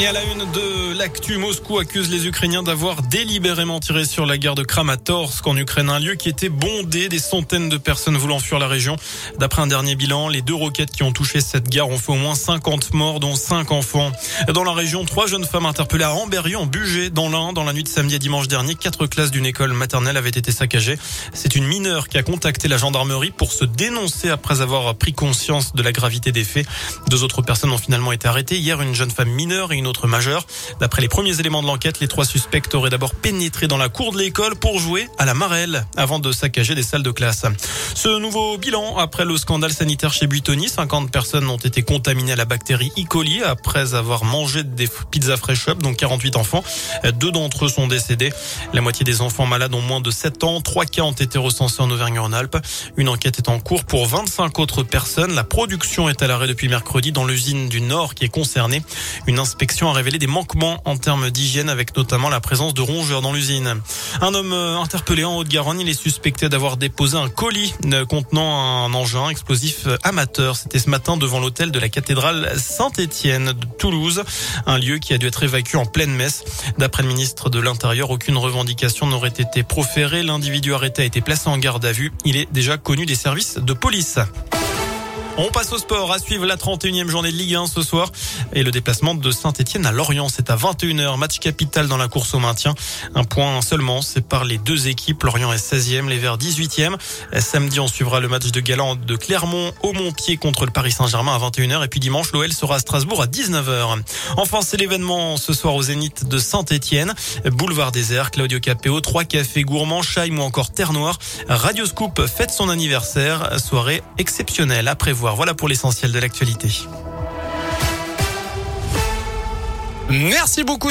Et à la une de l'actu, Moscou accuse les Ukrainiens d'avoir délibérément tiré sur la gare de Kramatorsk en Ukraine, un lieu qui était bondé des centaines de personnes voulant fuir la région. D'après un dernier bilan, les deux roquettes qui ont touché cette gare ont fait au moins 50 morts, dont 5 enfants. Dans la région, trois jeunes femmes interpellées à Amberieu, en Bugé, dans l'Ain, dans la nuit de samedi à dimanche dernier. Quatre classes d'une école maternelle avaient été saccagées. C'est une mineure qui a contacté la gendarmerie pour se dénoncer après avoir pris conscience de la gravité des faits. Deux autres personnes ont finalement été arrêtées. Hier, une jeune femme mineure et une autre. D'après les premiers éléments de l'enquête, les trois suspects auraient d'abord pénétré dans la cour de l'école pour jouer à la marelle avant de saccager des salles de classe. Ce nouveau bilan après le scandale sanitaire chez Buitoni, 50 personnes ont été contaminées à la bactérie E. coli après avoir mangé des pizzas fresh up, donc 48 enfants. Deux d'entre eux sont décédés. La moitié des enfants malades ont moins de 7 ans. Trois cas ont été recensés en Auvergne-Rhône-Alpes. Une enquête est en cours pour 25 autres personnes. La production est à l'arrêt depuis mercredi dans l'usine du Nord qui est concernée. Une inspection a révélé des manquements en termes d'hygiène avec notamment la présence de rongeurs dans l'usine. Un homme euh, interpellé en Haute-Garonne, il est suspecté d'avoir déposé un colis euh, contenant un engin explosif euh, amateur. C'était ce matin devant l'hôtel de la cathédrale Saint-Étienne de Toulouse, un lieu qui a dû être évacué en pleine messe. D'après le ministre de l'Intérieur, aucune revendication n'aurait été proférée. L'individu arrêté a été placé en garde à vue. Il est déjà connu des services de police. On passe au sport à suivre la 31e journée de Ligue 1 ce soir et le déplacement de Saint-Etienne à Lorient. C'est à 21h, match capital dans la course au maintien. Un point seulement par les deux équipes. Lorient est 16e, les Verts 18e. Samedi, on suivra le match de Galant de Clermont au Montpied contre le Paris Saint-Germain à 21h et puis dimanche, l'OL sera à Strasbourg à 19h. Enfin, c'est l'événement ce soir au Zénith de Saint-Etienne. Boulevard désert, Claudio Capéo, trois cafés gourmands, Chaim ou encore Terre Noire. Radio Scoop fête son anniversaire. Soirée exceptionnelle à prévoir. Voilà pour l'essentiel de l'actualité. Merci beaucoup.